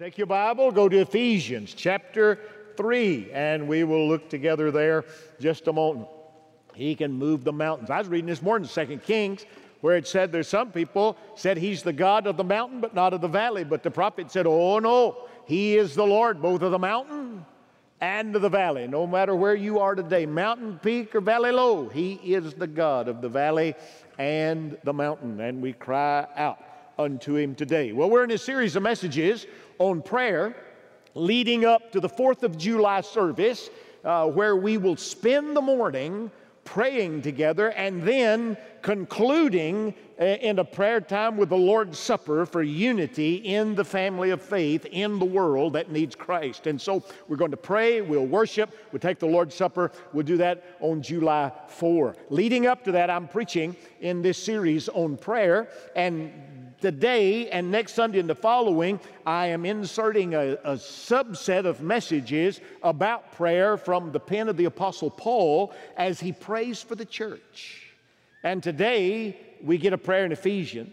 Take your Bible, go to Ephesians chapter 3, and we will look together there just a moment. He can move the mountains. I was reading this morning, Second Kings, where it said there's some people said he's the God of the mountain, but not of the valley. But the prophet said, Oh no, he is the Lord, both of the mountain and of the valley. No matter where you are today, mountain peak or valley low, he is the God of the valley and the mountain. And we cry out unto him today. Well, we're in a series of messages on prayer leading up to the 4th of July service, uh, where we will spend the morning praying together and then concluding uh, in a prayer time with the Lord's Supper for unity in the family of faith in the world that needs Christ. And so we're going to pray, we'll worship, we'll take the Lord's Supper. We'll do that on July 4. Leading up to that, I'm preaching in this series on prayer, and today and next Sunday and the following, I am inserting a, a, subset of messages about prayer from the pen of the Apostle Paul as he prays for the church. And today we get a prayer in Ephesians.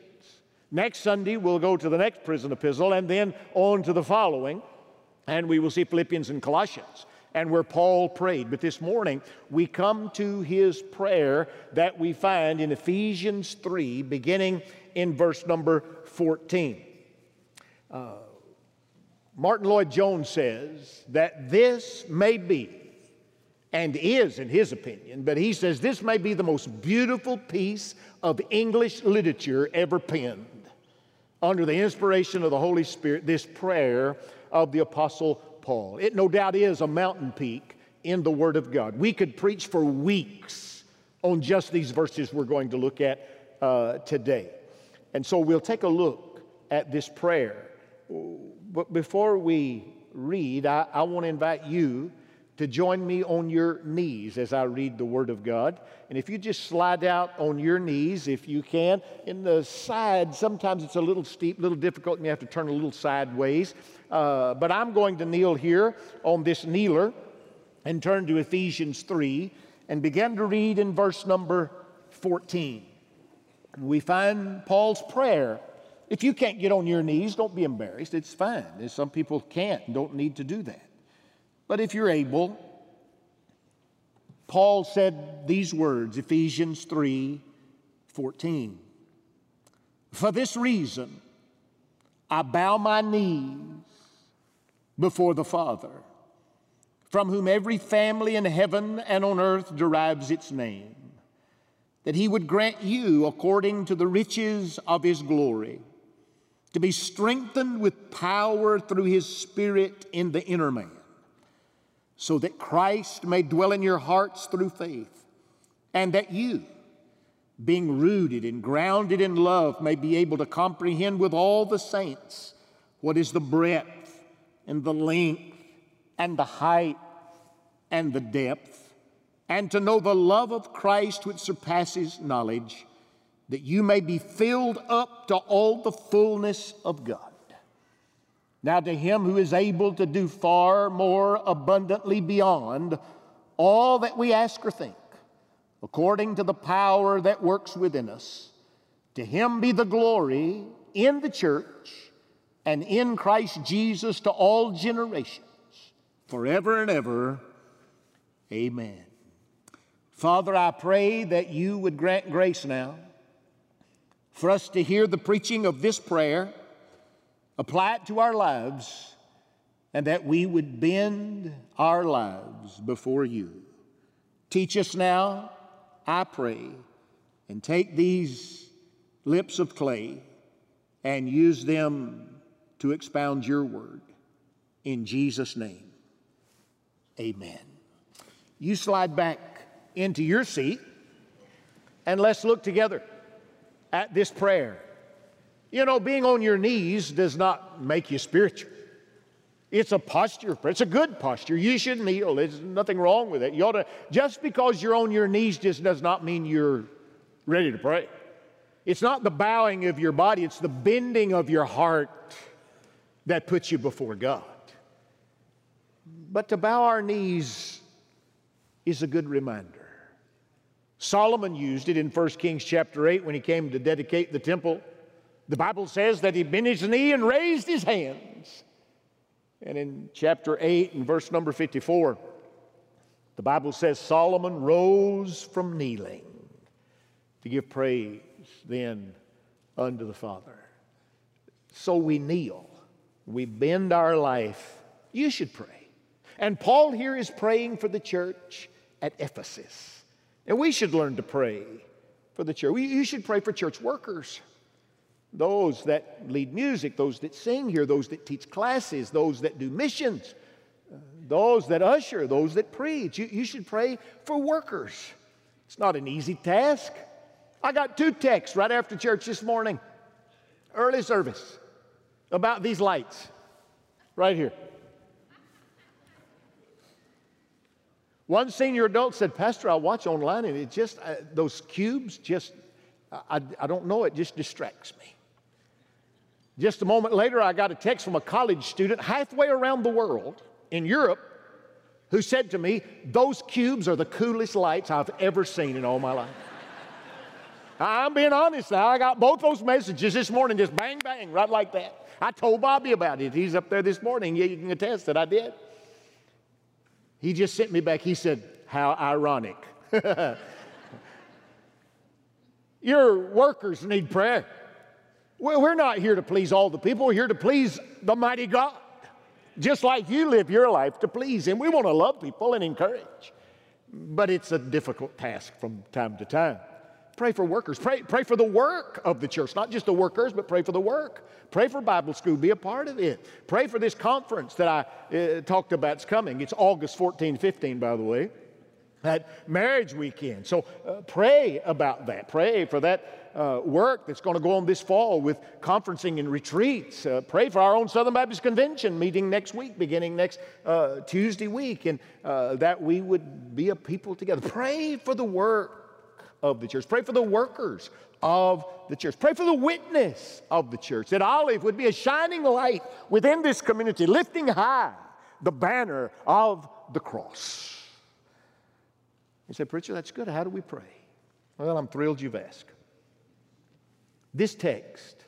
Next Sunday we'll go to the next prison epistle and then on to the following, and we will see Philippians and Colossians and where Paul prayed. But this morning, we come to his prayer that we find in Ephesians 3, beginning in verse number 14. Uh, Martyn Lloyd-Jones says that this may be, and is in his opinion, but he says this may be the most beautiful piece of English literature ever penned under the inspiration of the Holy Spirit, this prayer of the Apostle Paul. It no doubt is a mountain peak in the Word of God. We could preach for weeks on just these verses we're going to look at uh, today. And so we'll take a look at this prayer. But before we read, I, I want to invite you to join me on your knees as I read the Word of God. And if you just slide out on your knees, if you can, in the side, sometimes it's a little steep, a little difficult, and you have to turn a little sideways. Uh, but I'm going to kneel here on this kneeler and turn to Ephesians 3 and begin to read in verse number 14 we find Paul's prayer. If you can't get on your knees, don't be embarrassed. It's fine. Some people can't and don't need to do that. But if you're able, Paul said these words, Ephesians 3 14. For this reason, I bow my knees before the Father, from whom every family in heaven and on earth derives its name that he would grant you, according to the riches of his glory, to be strengthened with power through his Spirit in the inner man, so that Christ may dwell in your hearts through faith, and that you, being rooted and grounded in love, may be able to comprehend with all the saints what is the breadth and the length and the height and the depth and to know the love of Christ which surpasses knowledge, that you may be filled up to all the fullness of God. Now, to him who is able to do far more abundantly beyond all that we ask or think, according to the power that works within us, to him be the glory in the church and in Christ Jesus to all generations, forever and ever. Amen. Father, I pray that you would grant grace now for us to hear the preaching of this prayer, apply it to our lives, and that we would bend our lives before you. Teach us now, I pray, and take these lips of clay and use them to expound your word. In Jesus' name, amen. You slide back into your seat and let's look together at this prayer. You know, being on your knees does not make you spiritual. It's a posture. It's a good posture. You should kneel. There's nothing wrong with it. You ought to, just because you're on your knees just does not mean you're ready to pray. It's not the bowing of your body, it's the bending of your heart that puts you before God. But to bow our knees is a good reminder. Solomon used it in 1 Kings chapter 8 when he came to dedicate the temple. The Bible says that he bent his knee and raised his hands And in chapter 8 and verse number 54, the Bible says Solomon rose from kneeling to give praise then unto the Father. So we kneel, we bend our life. You should pray. And Paul here is praying for the church at Ephesus. And we should learn to pray for the church. You should pray for church workers, those that lead music, those that sing here, those that teach classes, those that do missions, those that usher, those that preach. You, you should pray for workers. It's not an easy task. I got two texts right after church this morning, early service, about these lights right here. One senior adult said, Pastor, I watch online and it just, uh, those cubes just, I, I don't know, it just distracts me. Just a moment later, I got a text from a college student halfway around the world in Europe who said to me, Those cubes are the coolest lights I've ever seen in all my life. I'm being honest now. I got both those messages this morning, just bang, bang, right like that. I told Bobby about it. He's up there this morning. Yeah, you can attest that I did. He just sent me back. He said, How ironic. Your workers need prayer. We're not here to please all the people, we're here to please the mighty God. Just like you live your life to please Him. We want to love people and encourage. But it's a difficult task from time to time. Pray for workers. Pray, pray for the work of the church, not just the workers, but pray for the work. Pray for Bible school, be a part of it. Pray for this conference that I uh, talked about. It's coming. It's August 14, 15, by the way, that marriage weekend. So uh, pray about that. Pray for that uh, work that's going to go on this fall with conferencing and retreats. Uh, pray for our own Southern Baptist Convention meeting next week, beginning next uh, Tuesday week, and uh, that we would be a people together. Pray for the work of the church. Pray for the workers of the church. Pray for the witness of the church, that Olive would be a shining light within this community, lifting high the banner of the cross. You say, Preacher, that's good. How do we pray? Well, I'm thrilled you've asked. This text,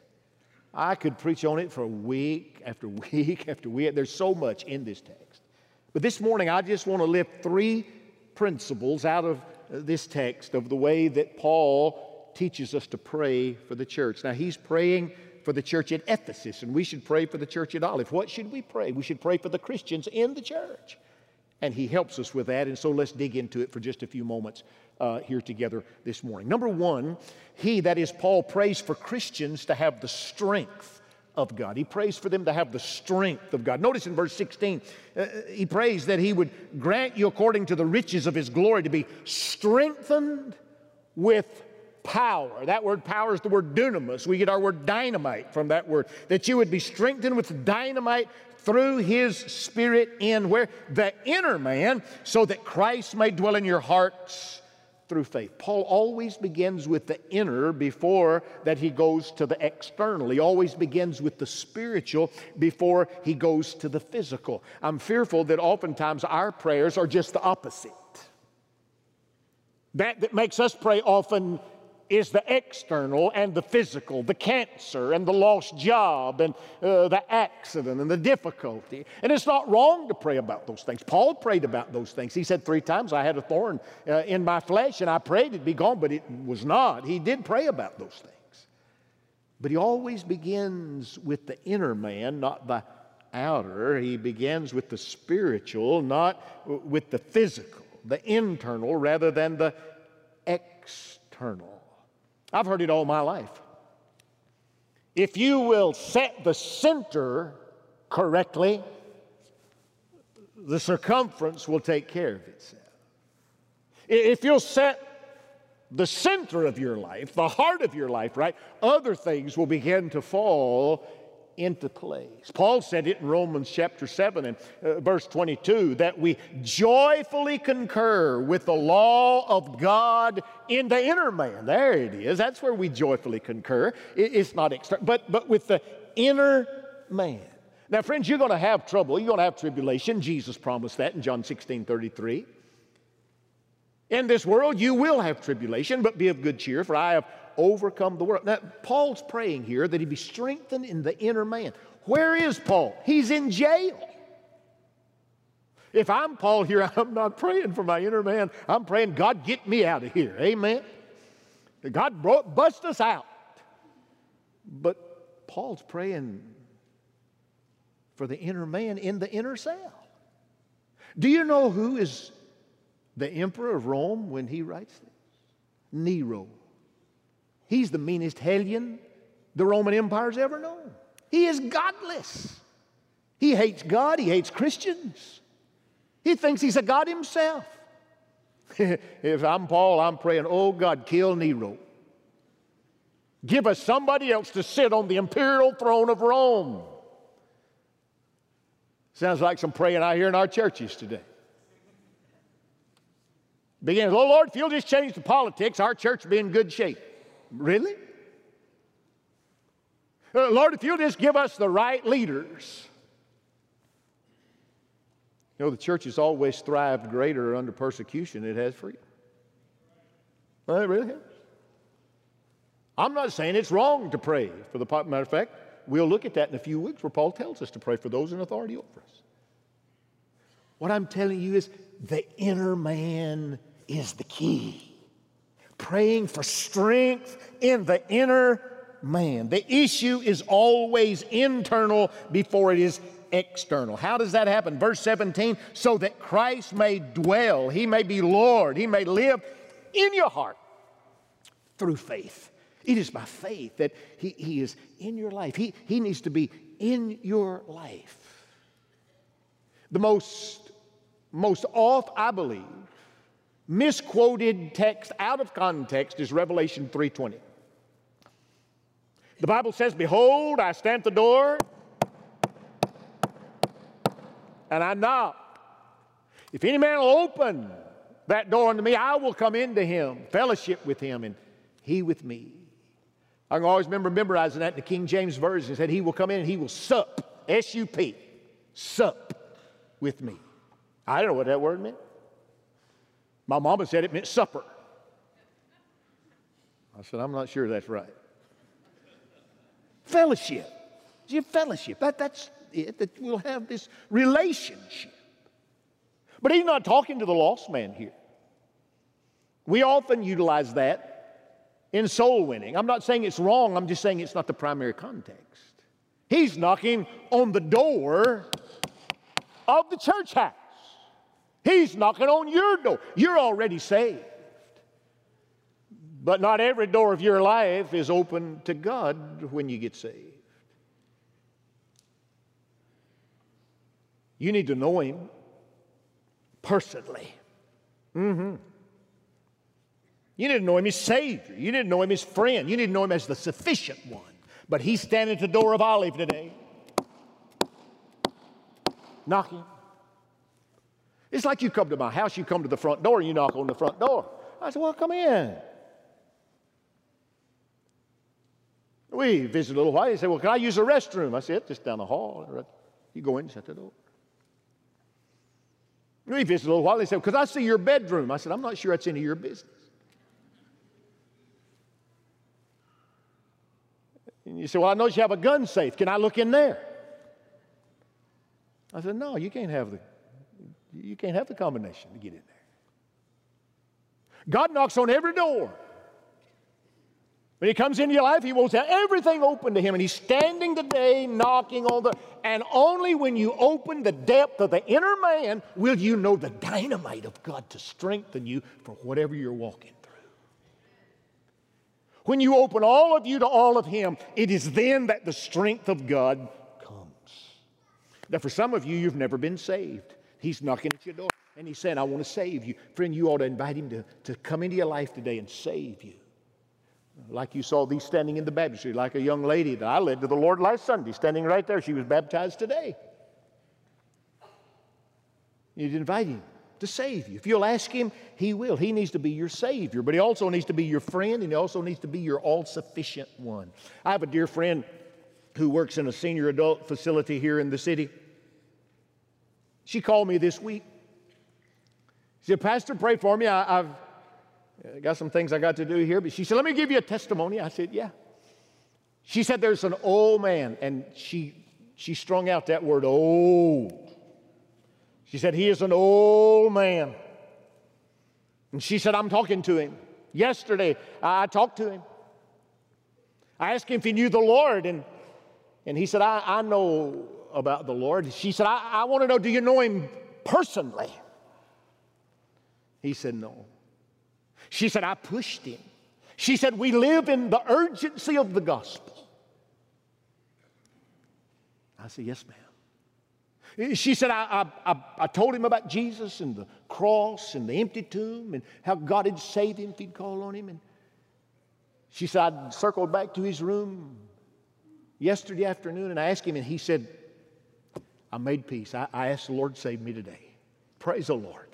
I could preach on it for week after week after week. There's so much in this text. But this morning, I just want to lift three principles out of this text of the way that Paul teaches us to pray for the church. Now, he's praying for the church at Ephesus, and we should pray for the church at Olive. What should we pray? We should pray for the Christians in the church. And he helps us with that. And so let's dig into it for just a few moments uh, here together this morning. Number one, he, that is Paul, prays for Christians to have the strength of God. He prays for them to have the strength of God. Notice in verse 16, uh, he prays that he would grant you according to the riches of his glory to be strengthened with power. That word power is the word dunamis. We get our word dynamite from that word. That you would be strengthened with dynamite through his spirit in where the inner man so that Christ may dwell in your hearts through faith. Paul always begins with the inner before that he goes to the external. He always begins with the spiritual before he goes to the physical. I'm fearful that oftentimes our prayers are just the opposite. That that makes us pray often is the external and the physical, the cancer and the lost job and uh, the accident and the difficulty. And it's not wrong to pray about those things. Paul prayed about those things. He said three times, I had a thorn uh, in my flesh and I prayed it'd be gone, but it was not. He did pray about those things. But he always begins with the inner man, not the outer. He begins with the spiritual, not with the physical, the internal rather than the external. I've heard it all my life. If you will set the center correctly, the circumference will take care of itself. If you'll set the center of your life, the heart of your life, right, other things will begin to fall into place. Paul said it in Romans chapter 7 and uh, verse 22 that we joyfully concur with the law of God in the inner man. There it is. That's where we joyfully concur. It, it's not external, but, but with the inner man. Now, friends, you're going to have trouble. You're going to have tribulation. Jesus promised that in John 16 33. In this world, you will have tribulation, but be of good cheer, for I have overcome the world. Now, Paul's praying here that he be strengthened in the inner man. Where is Paul? He's in jail. If I'm Paul here, I'm not praying for my inner man. I'm praying, God, get me out of here. Amen. God brought, bust us out. But Paul's praying for the inner man in the inner cell. Do you know who is the emperor of Rome when he writes this? Nero. He's the meanest hellion the Roman Empire's ever known. He is godless. He hates God, he hates Christians. He thinks he's a God himself. if I'm Paul, I'm praying, oh God, kill Nero. Give us somebody else to sit on the imperial throne of Rome. Sounds like some praying I hear in our churches today. Begins, oh Lord, if you'll just change the politics, our church will be in good shape. Really? Uh, Lord, if you'll just give us the right leaders. You know, the church has always thrived greater under persecution than it has freedom. Well, it really has. I'm not saying it's wrong to pray for the matter of fact, we'll look at that in a few weeks where Paul tells us to pray for those in authority over us. What I'm telling you is the inner man is the key. Praying for strength in the inner man. The issue is always internal before it is external. How does that happen? Verse 17, so that Christ may dwell, he may be Lord, he may live in your heart through faith. It is by faith that He, he is in your life. He, he needs to be in your life. The most, most oft, I believe, misquoted text out of context is Revelation 3:20. The Bible says, Behold, I stand at the door and I knock. If any man will open that door unto me, I will come into him, fellowship with him, and he with me. I can always remember memorizing that in the King James Version. It said, He will come in and He will sup, S U P, sup with me. I don't know what that word meant. My mama said it meant supper. I said, I'm not sure that's right. Fellowship. You fellowship. That, that's it, that we'll have this relationship. But he's not talking to the lost man here. We often utilize that in soul winning. I'm not saying it's wrong, I'm just saying it's not the primary context. He's knocking on the door of the church house. He's knocking on your door. You're already saved. But not every door of your life is open to God when you get saved. You need to know Him personally. Mm-hmm. You didn't know him as Savior. You didn't know him as friend. You didn't know him as the sufficient one. But he's standing at the door of Olive today, knocking. It's like you come to my house, you come to the front door, and you knock on the front door. I said, Well, come in. We visited a little while. He said, Well, can I use the restroom? I said, Just down the hall. You go in and shut the door. We visited a little while. He said, Because I see your bedroom. I said, I'm not sure that's any of your business. And you say, Well, I notice you have a gun safe. Can I look in there? I said, No, you can't have the you can't have the combination to get in there. God knocks on every door. When he comes into your life, he wants everything open to him. And he's standing today knocking on the, and only when you open the depth of the inner man will you know the dynamite of God to strengthen you for whatever you're walking. Through. When you open all of you to all of Him, it is then that the strength of God comes. Now, for some of you, you've never been saved. He's knocking at your door and He's saying, I want to save you. Friend, you ought to invite Him to, to come into your life today and save you. Like you saw these standing in the baptistry, like a young lady that I led to the Lord last Sunday, standing right there. She was baptized today. You'd invite Him to save you. If you'll ask Him, He will. He needs to be your Savior, but He also needs to be your friend and He also needs to be your all sufficient one. I have a dear friend who works in a senior adult facility here in the city. She called me this week. She said, Pastor, pray for me. I, have got some things I got to do here. But she said, Let me give you a testimony. I said, Yeah. She said, There's an old man, and she, she strung out that word old. She said, He is an old man. And she said, I'm talking to him. Yesterday, I talked to him. I asked him if he knew the Lord, and, and he said, I, I know about the Lord. She said, I, I want to know, do you know him personally? He said, No. She said, I pushed him. She said, We live in the urgency of the gospel. I said, Yes, ma'am. She said, I, I, I, told him about Jesus and the cross and the empty tomb and how God had saved him if he'd call on him. And she said, I circled back to his room yesterday afternoon and I asked him, and he said, I made peace. I, I asked the Lord to save me today. Praise the Lord.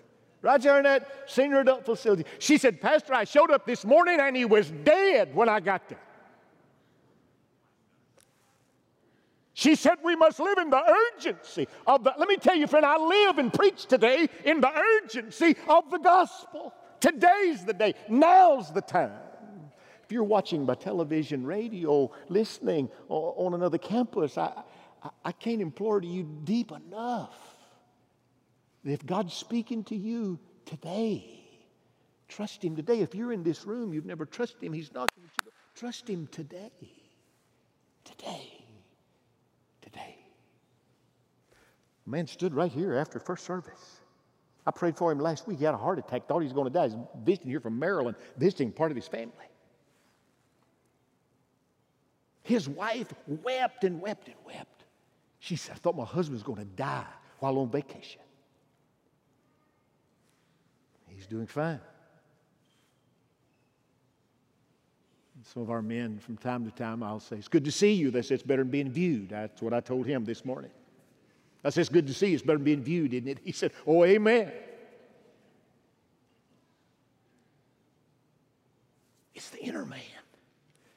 In that senior adult facility. She said, Pastor, I showed up this morning and he was dead when I got there. She said we must live in the urgency of the. Let me tell you, friend, I live and preach today in the urgency of the gospel. Today's the day. Now's the time. If you're watching by television, radio, listening on another campus, I, I, can't implore to you deep enough that if God's speaking to you today, trust Him today. If you're in this room, you've never trusted Him, He's knocking at you. Trust Him today. Today. Today. A man stood right here after first service. I prayed for him last week. He had a heart attack, thought he was going to die. He's visiting here from Maryland, visiting part of his family. His wife wept and wept and wept. She said, I thought my husband was going to die while on vacation. He's doing fine. Some of our men, from time to time, I'll say, It's good to see you. They say, It's better than being viewed. That's what I told him this morning. I said, It's good to see you. It's better than being viewed, isn't it? He said, Oh, amen. It's the inner man.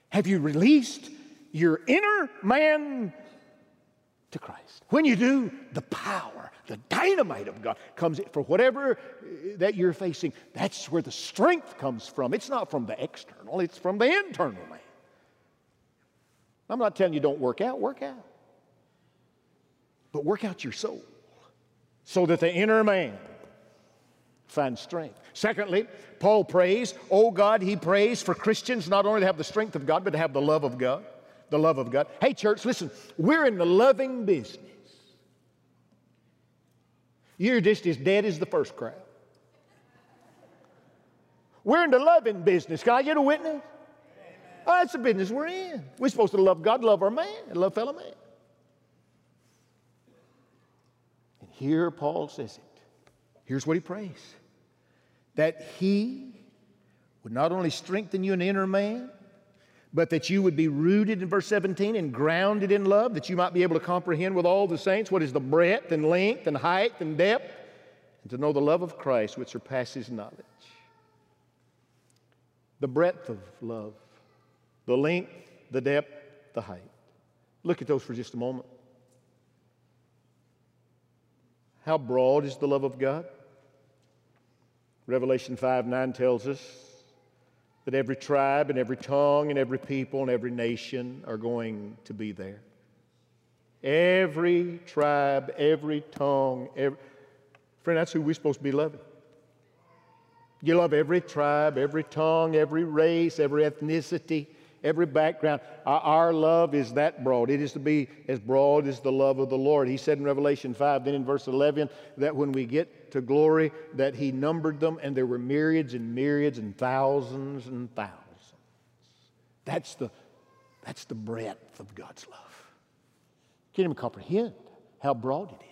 Have you released your inner man to Christ? When you do, the power, the dynamite of God comes for whatever uh, that you're facing. That's where the strength comes from. It's not from the external, it's from the internal man. I'm not telling you don't work out, work out but work out your soul so that the inner man finds strength. Secondly, Paul prays, oh God, he prays for Christians not only to have the strength of God, but to have the love of God. The love of God. Hey, church, listen, we're in the loving business. You're just as dead as the first crowd. We're in the loving business. Can I get a witness? Oh, that's the business we're in. We're supposed to love God, love our man, and love fellow man. And here, Paul says it. Here's what he prays that he would not only strengthen you in the inner man, but that you would be rooted in verse 17 and grounded in love, that you might be able to comprehend with all the saints what is the breadth and length and height and depth, and to know the love of Christ which surpasses knowledge. The breadth of love, the length, the depth, the height. Look at those for just a moment. How broad is the love of God? Revelation 5 9 tells us that every tribe and every tongue and every people and every nation are going to be there. Every tribe, every tongue, every. Friend, that's who we're supposed to be loving. You love every tribe, every tongue, every race, every ethnicity, every background. Our, love is that broad. It is to be as broad as the love of the Lord. He said in Revelation 5, then in verse 11, that when we get to glory, that He numbered them and there were myriads and myriads and thousands and thousands. That's the, that's the breadth of God's love. Can't even comprehend how broad it is.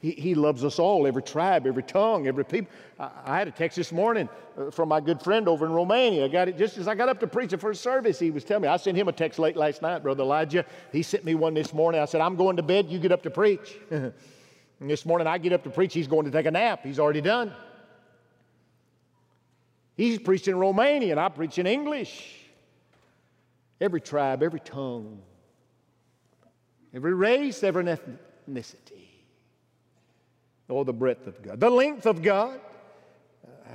He, he loves us all, every tribe, every tongue, every people. I, I had a text this morning uh, from my good friend over in Romania. I got it just as I got up to preach the first service. He was telling me, I sent him a text late last night, Brother Elijah. He sent me one this morning. I said, I'm going to bed, you get up to preach. this morning I get up to preach, he's going to take a nap. He's already done. He's preaching Romanian, I preach in English. Every tribe, every tongue, every race, every ethnicity. Oh, the breadth of God. The length of God.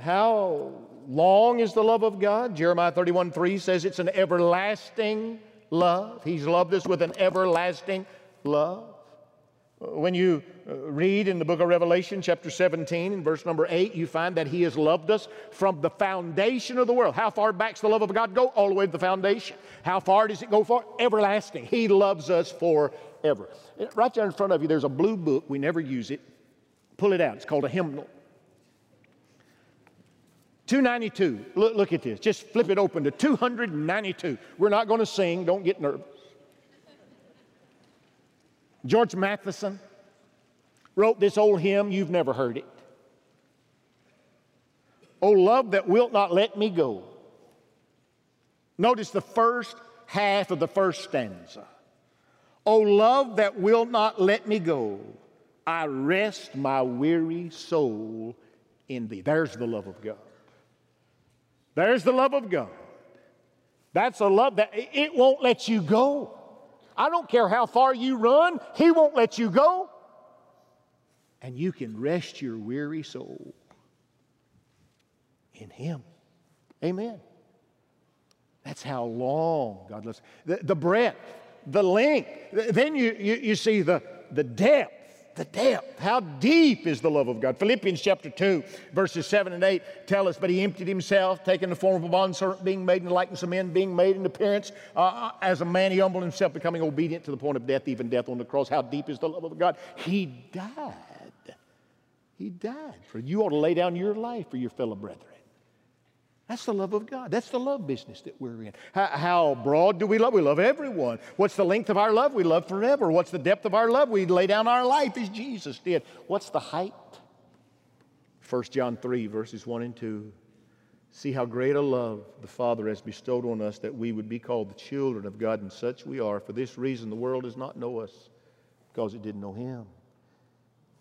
How long is the love of God? Jeremiah 31 3 says it's an everlasting love. He's loved us with an everlasting love. When you uh, read in the book of Revelation, chapter 17, in verse number 8, you find that He has loved us from the foundation of the world. How far back's the love of God go? All the way to the foundation. How far does it go for? Everlasting. He loves us forever. Right there in front of you, there's a blue book. We never use it. Pull it out. It's called a hymnal. 292. Look, look at this. Just flip it open to 292. We're not going to sing. Don't get nervous. George Matheson wrote this old hymn. You've never heard it. Oh, love that wilt not let me go. Notice the first half of the first stanza. Oh, love that will not let me go. I rest my weary soul in thee. There's the love of God. There's the love of God. That's a love that it won't let you go. I don't care how far you run, He won't let you go. And you can rest your weary soul in Him. Amen. That's how long God loves. The, the breadth, the length. Then you, you, you see the, the depth the depth. How deep is the love of God? Philippians chapter 2, verses 7 and 8 tell us, But he emptied himself, taking the form of a bondservant, being made in the likeness of men, being made in appearance uh, uh, as a man. He humbled himself, becoming obedient to the point of death, even death on the cross. How deep is the love of God? He died. He died for you ought to lay down your life for your fellow brethren. That's the love of God. That's the love business that we're in. How, how, broad do we love? We love everyone. What's the length of our love? We love forever. What's the depth of our love? We lay down our life as Jesus did. What's the height? 1 John 3, verses 1 and 2. See how great a love the Father has bestowed on us that we would be called the children of God, and such we are. For this reason, the world does not know us because it didn't know Him.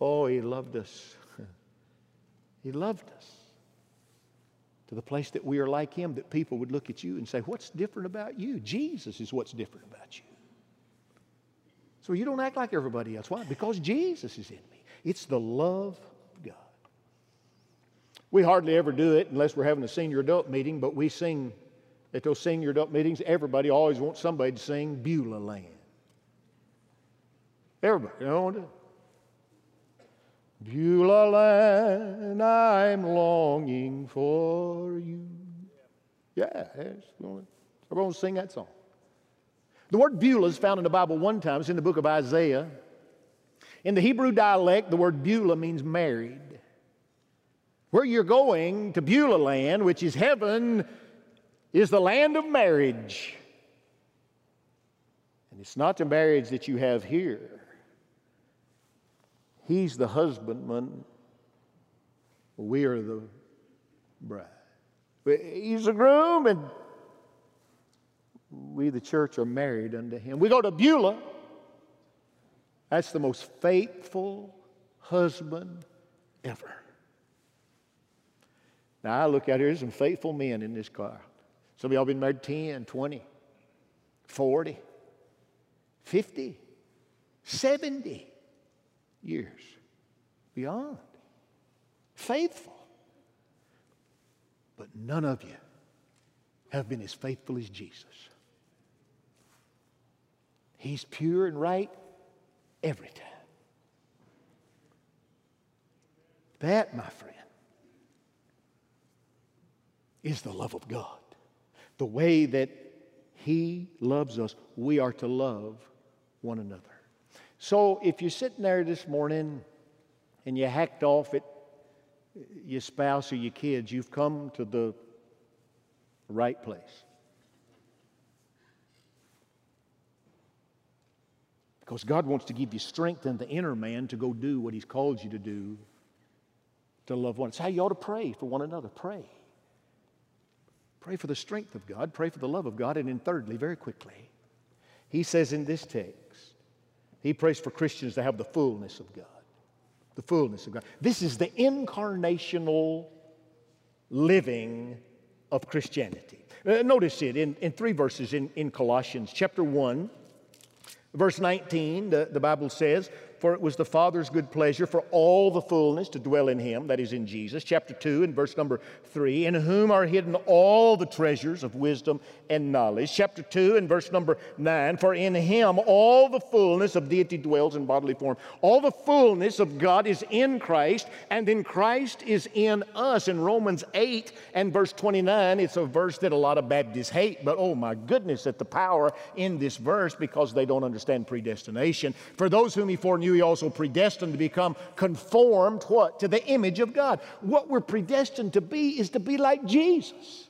Oh, He loved us. he loved us to the place that we are like Him, that people would look at you and say, What's different about you? Jesus is what's different about you. So you don't act like everybody else. Why? Because Jesus is in me. It's the love of God. We hardly ever do it unless we're having a senior adult meeting, but we sing at those senior adult meetings. Everybody always wants somebody to sing Beulah Land. Everybody, you know, Beulah land, I'm longing for you. Yeah, we're going to sing that song. The word Beulah is found in the Bible one time. It's in the book of Isaiah. In the Hebrew dialect, the word Beulah means married. Where you're going to Beulah land, which is heaven, is the land of marriage. And it's not the marriage that you have here. He's the husbandman. We are the bride. He's the groom, and we, the church, are married unto him. We go to Beulah. That's the most faithful husband ever. Now, I look out here, there's some faithful men in this car. Some of y'all been married 10, 20, 40, 50, 70 years. Beyond. Faithful. But none of you have been as faithful as Jesus. He's pure and right every time. That, my friend, is the love of God. The way that He loves us, we are to love one another. So if you're sitting there this morning and you hacked off at your spouse or your kids, you've come to the right place. Because God wants to give you strength in the inner man to go do what He's called you to do to love one. It's how you ought to pray for one another. Pray. Pray for the strength of God, pray for the love of God, and then thirdly, very quickly, He says in this text, he prays for Christians to have the fullness of God. The fullness of God. This is the incarnational living of Christianity. Uh, notice it in, in three verses in, in Colossians chapter 1, verse 19. The, the Bible says, For it was the Father's good pleasure for all the fullness to dwell in him, that is in Jesus. Chapter 2 and verse number 3, in whom are hidden all the treasures of wisdom and knowledge. Chapter 2 and verse number 9, for in him all the fullness of deity dwells in bodily form. All the fullness of God is in Christ, and in Christ is in us. In Romans 8 and verse 29, it's a verse that a lot of Baptists hate, but oh my goodness, at the power in this verse because they don't understand predestination. For those whom he foreknew, he also predestined to become conformed what? To the image of God. What we're predestined to be is to be like Jesus.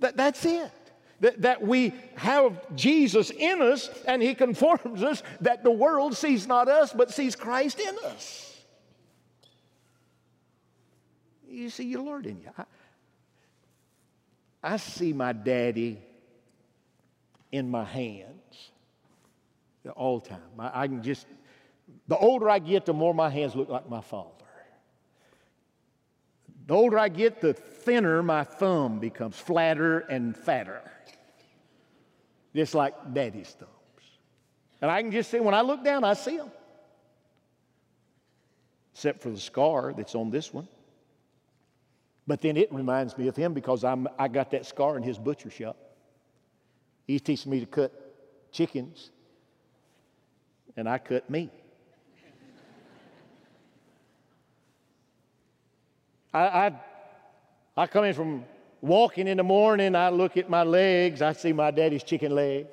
That, that's it. That, that we have Jesus in us and he conforms us, that the world sees not us but sees Christ in us. You see your Lord in you. I, I see my daddy in my hands all the time. I, can just, the older I get, the more my hands look like my father. The older I get, the thinner my thumb becomes, flatter and fatter. Just like daddy's thumbs. And I can just see, when I look down, I see them. Except for the scar that's on this one. But then it reminds me of him because I'm, I got that scar in his butcher shop. He's teaching me to cut chickens, and I cut meat. I, I, I come in from walking in the morning, I look at my legs, I see my daddy's chicken legs.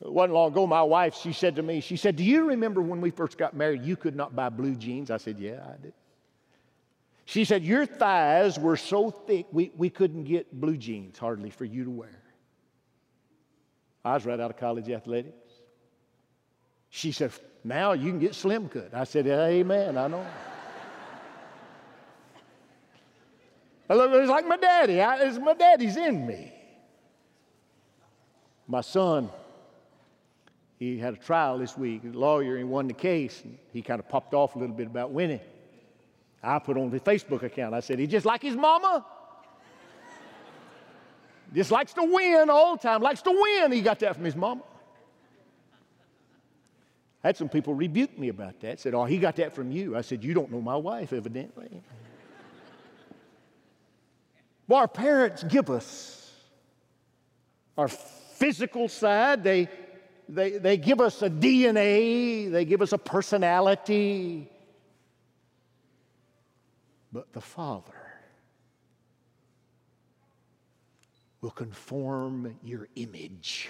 It wasn't long ago, my wife, she said to me, she said, Do you remember when we first got married, you could not buy blue jeans? I said, Yeah, I did. She said, Your thighs were so thick, we, we couldn't get blue jeans hardly for you to wear. I was right out of college athletics. She said, Now you can get slim cut. I said, Amen, I know. It's like my daddy. I, it's my daddy's in me. My son, he had a trial this week. A lawyer, he won the case. He kind of popped off a little bit about winning. I put on the Facebook account. I said, he just like his mama. just likes to win all the time. Likes to win. He got that from his mama. I had some people rebuke me about that. Said, oh, he got that from you. I said, you don't know my wife, evidently. Well, our parents give us our physical side, they, they, they give us a DNA, they give us a personality. But the Father will conform your image.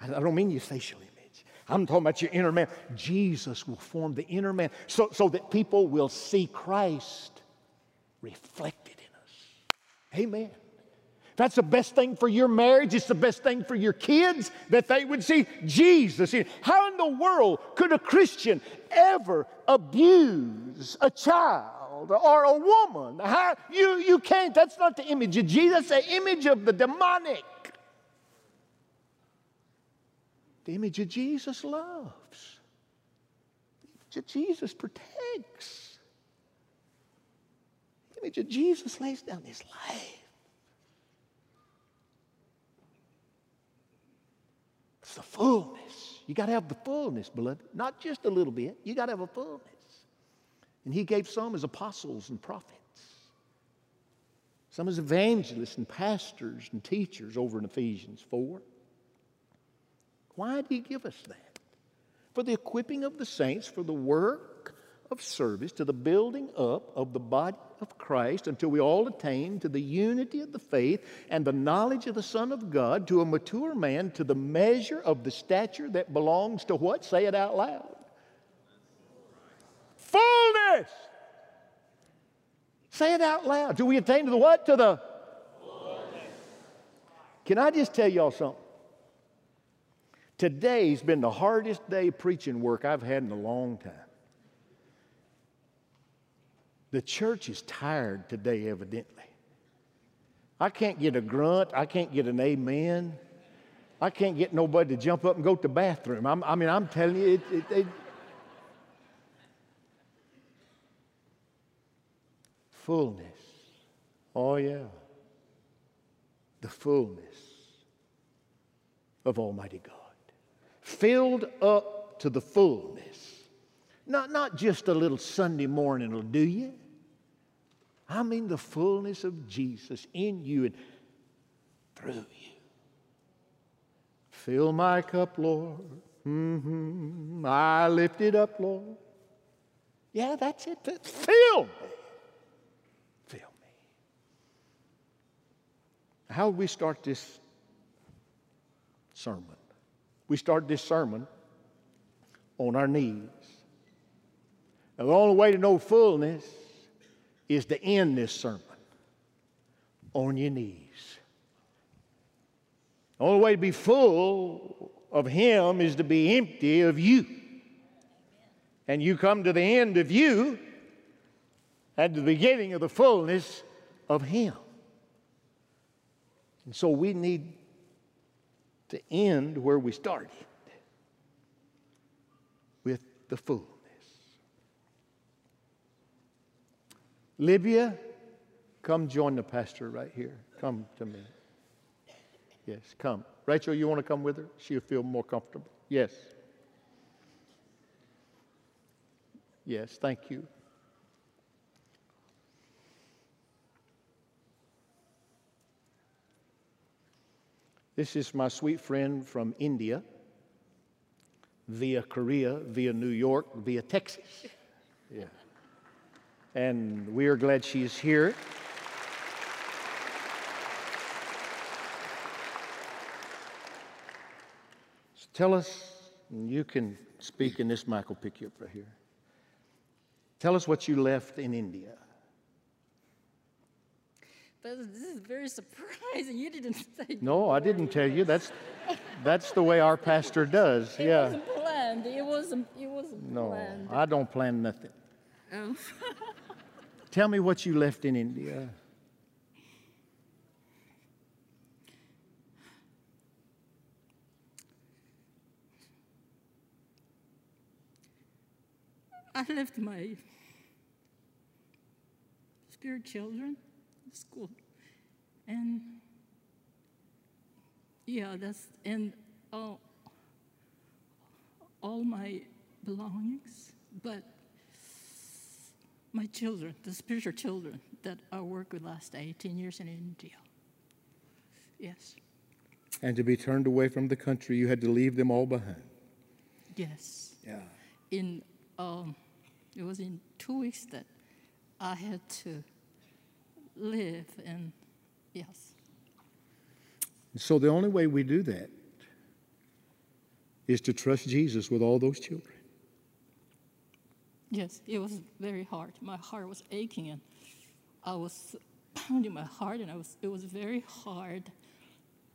I don't mean your facial image. I'm talking about your inner man. Jesus will form the inner man so, so that people will see Christ reflected Amen. If That's the best thing for your marriage. It's the best thing for your kids that they would see Jesus. How in the world could a Christian ever abuse a child or a woman? How, you, you can't. That's not the image of Jesus, the image of the demonic. The image of Jesus loves. The image of Jesus protects image of Jesus lays down his life. It's the fullness. You got to have the fullness, beloved. Not just a little bit. You got to have a fullness. And he gave some as apostles and prophets, some as evangelists and pastors and teachers over in Ephesians 4. Why did he give us that? For the equipping of the saints for the work of service to the building up of the body of Christ until we all attain to the unity of the faith and the knowledge of the Son of God, to a mature man, to the measure of the stature that belongs to what? Say it out loud. Fullness. Say it out loud. Do we attain to the what? To the fullness. Can I just tell y'all something? Today's been the hardest day preaching work I've had in a long time. The church is tired today, evidently. I can't get a grunt. I can't get an amen. I can't get nobody to jump up and go to the bathroom. I'm, i mean, I'm telling you, it, it, it, fullness. Oh, yeah. The fullness of Almighty God. filled up to the fullness. Not, not just a little Sunday morning will do you. I mean the fullness of Jesus in you and through you. Fill my cup, Lord. Mm-hmm. I lift it up, Lord. Yeah, that's it. Fill me. Fill me. How do we start this sermon? We start this sermon on our knees. And the only way to know fullness is to end this sermon on your knees. The only way to be full of Him is to be empty of you. And you come to the end of you at the beginning of the fullness of Him. And so we need to end where we started with the fullness. Libya, come join the pastor right here. Come to me. Yes, come. Rachel, you want to come with her? She'll feel more comfortable. Yes. Yes, thank you. This is my sweet friend from India, via Korea, via New York, via Texas. Yeah. And we are glad she's here. So tell us, you can speak, and this mic will pick you up right here. Tell us what you left in India. But this is very surprising. You didn't say. No, I didn't tell you. That's that's the way our pastor does. It yeah. wasn't planned. It wasn't. It wasn't No, planned. I don't plan nothing. Oh. Tell me what you left in India. I left my spirit children school, and yeah, that's and all, all my belongings, but my children, the spiritual children that I worked with last 18 years in India. Yes, And to be turned away from the country, you had to leave them all behind. yes. Yeah. in um, it was in two weeks that I had to live and yes So the only way we do that is to trust Jesus with all those children. Yes it was very hard my heart was aching and I was pounding my heart and I was it was very hard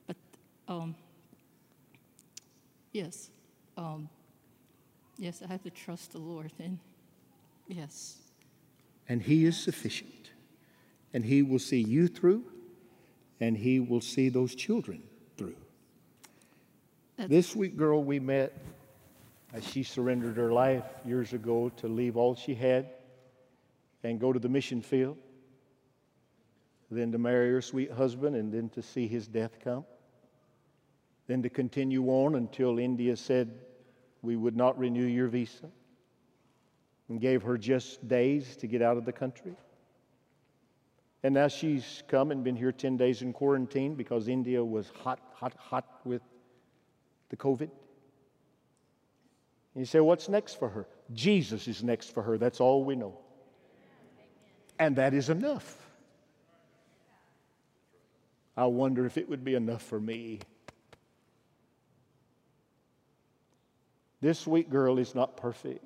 but um, yes um, yes I have to trust the Lord and yes And He is sufficient. And He will see you through, and He will see those children through. That's- This sweet girl we met, as she surrendered her life years ago to leave all she had and go to the mission field, then to marry her sweet husband, and then to see his death come, then to continue on until India said, We would not renew your visa, and gave her just days to get out of the country. And now she's come and been here 10 days in quarantine because India was hot, hot, hot with the COVID. You say, what's next for her? Jesus is next for her. That's all we know. And that is enough. I wonder if it would be enough for me. This sweet girl is not perfect,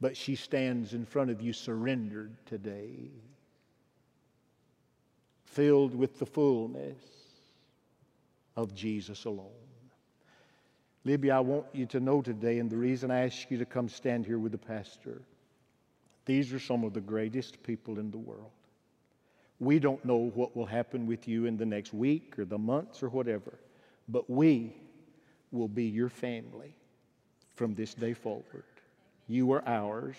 but she stands in front of you surrendered today, filled with the fullness of Jesus alone. Libby, I want you to know today, and the reason I ask you to come stand here with the pastor, these are some of the greatest people in the world. We don't know what will happen with you in the next week or the months or whatever, but we will be your family from this day forward. You are ours.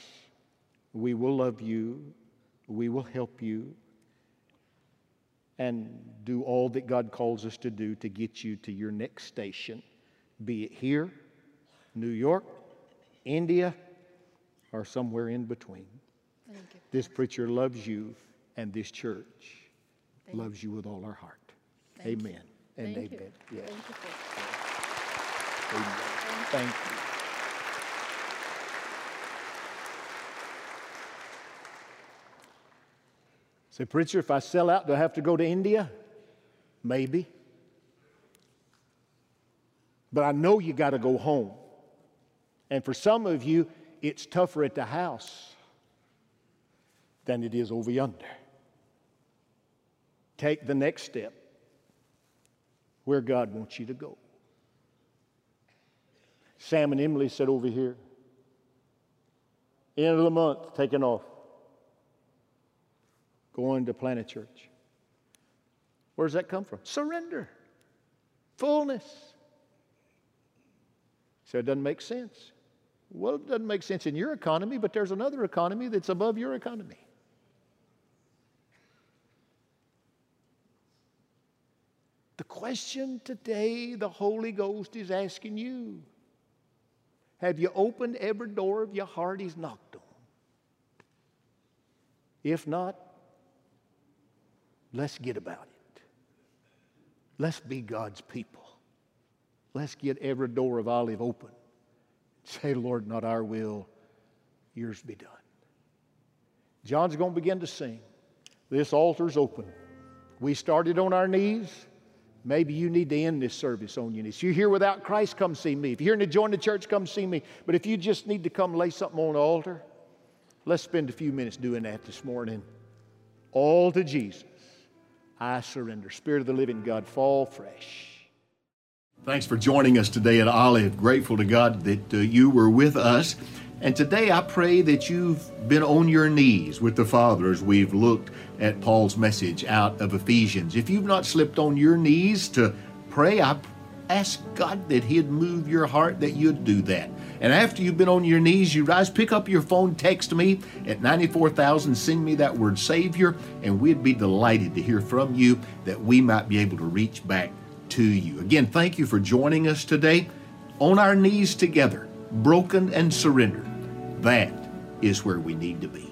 We will love you. We will help you and do all that God calls us to do to get you to your next station, be it here, New York, India, or somewhere in between. Thank you. This preacher loves you, and this church loves you with all our heart. Thank you. amen and Thank you. Yes. Thank you Amen. Thank you. Say, preacher, if I sell out, do I have to go to India? Maybe. But I know you got to go home. And for some of you, it's tougher at the house than it is over yonder. Take the next step where God wants you to go. Sam and Emily said over here. End of the month, taking off. Going to plant a church. Where does that come from? Surrender. Fullness. So it doesn't make sense. Well, it doesn't make sense in your economy, but there's another economy that's above your economy. The question today the Holy Ghost is asking you have you opened every door of your heart He's knocked on? If not, let's get about it. Let's be God's people. Let's get every door of olive open. Say, Lord, not our will, yours be done. John's going to begin to sing. This altar's open. We started on our knees. Maybe you need to end this service on your knees. If you're here without Christ, come see me. If you're here to join the church, come see me. But if you just need to come lay something on the altar, let's spend a few minutes doing that this morning. All to Jesus. I surrender. Spirit of the living God, fall fresh. Thanks for joining us today at Olive. Grateful to God that uh, you were with us. And today I pray that you've been on your knees with the Father as we've looked at Paul's message out of Ephesians. If you've not slipped on your knees to pray, I ask God that He'd move your heart, that you'd do that. And after you've been on your knees, you rise, pick up your phone, text me at 94,000, send me that word Savior, and we'd be delighted to hear from you that we might be able to reach back to you. Again, thank you for joining us today on our knees together, broken and surrendered. That is where we need to be.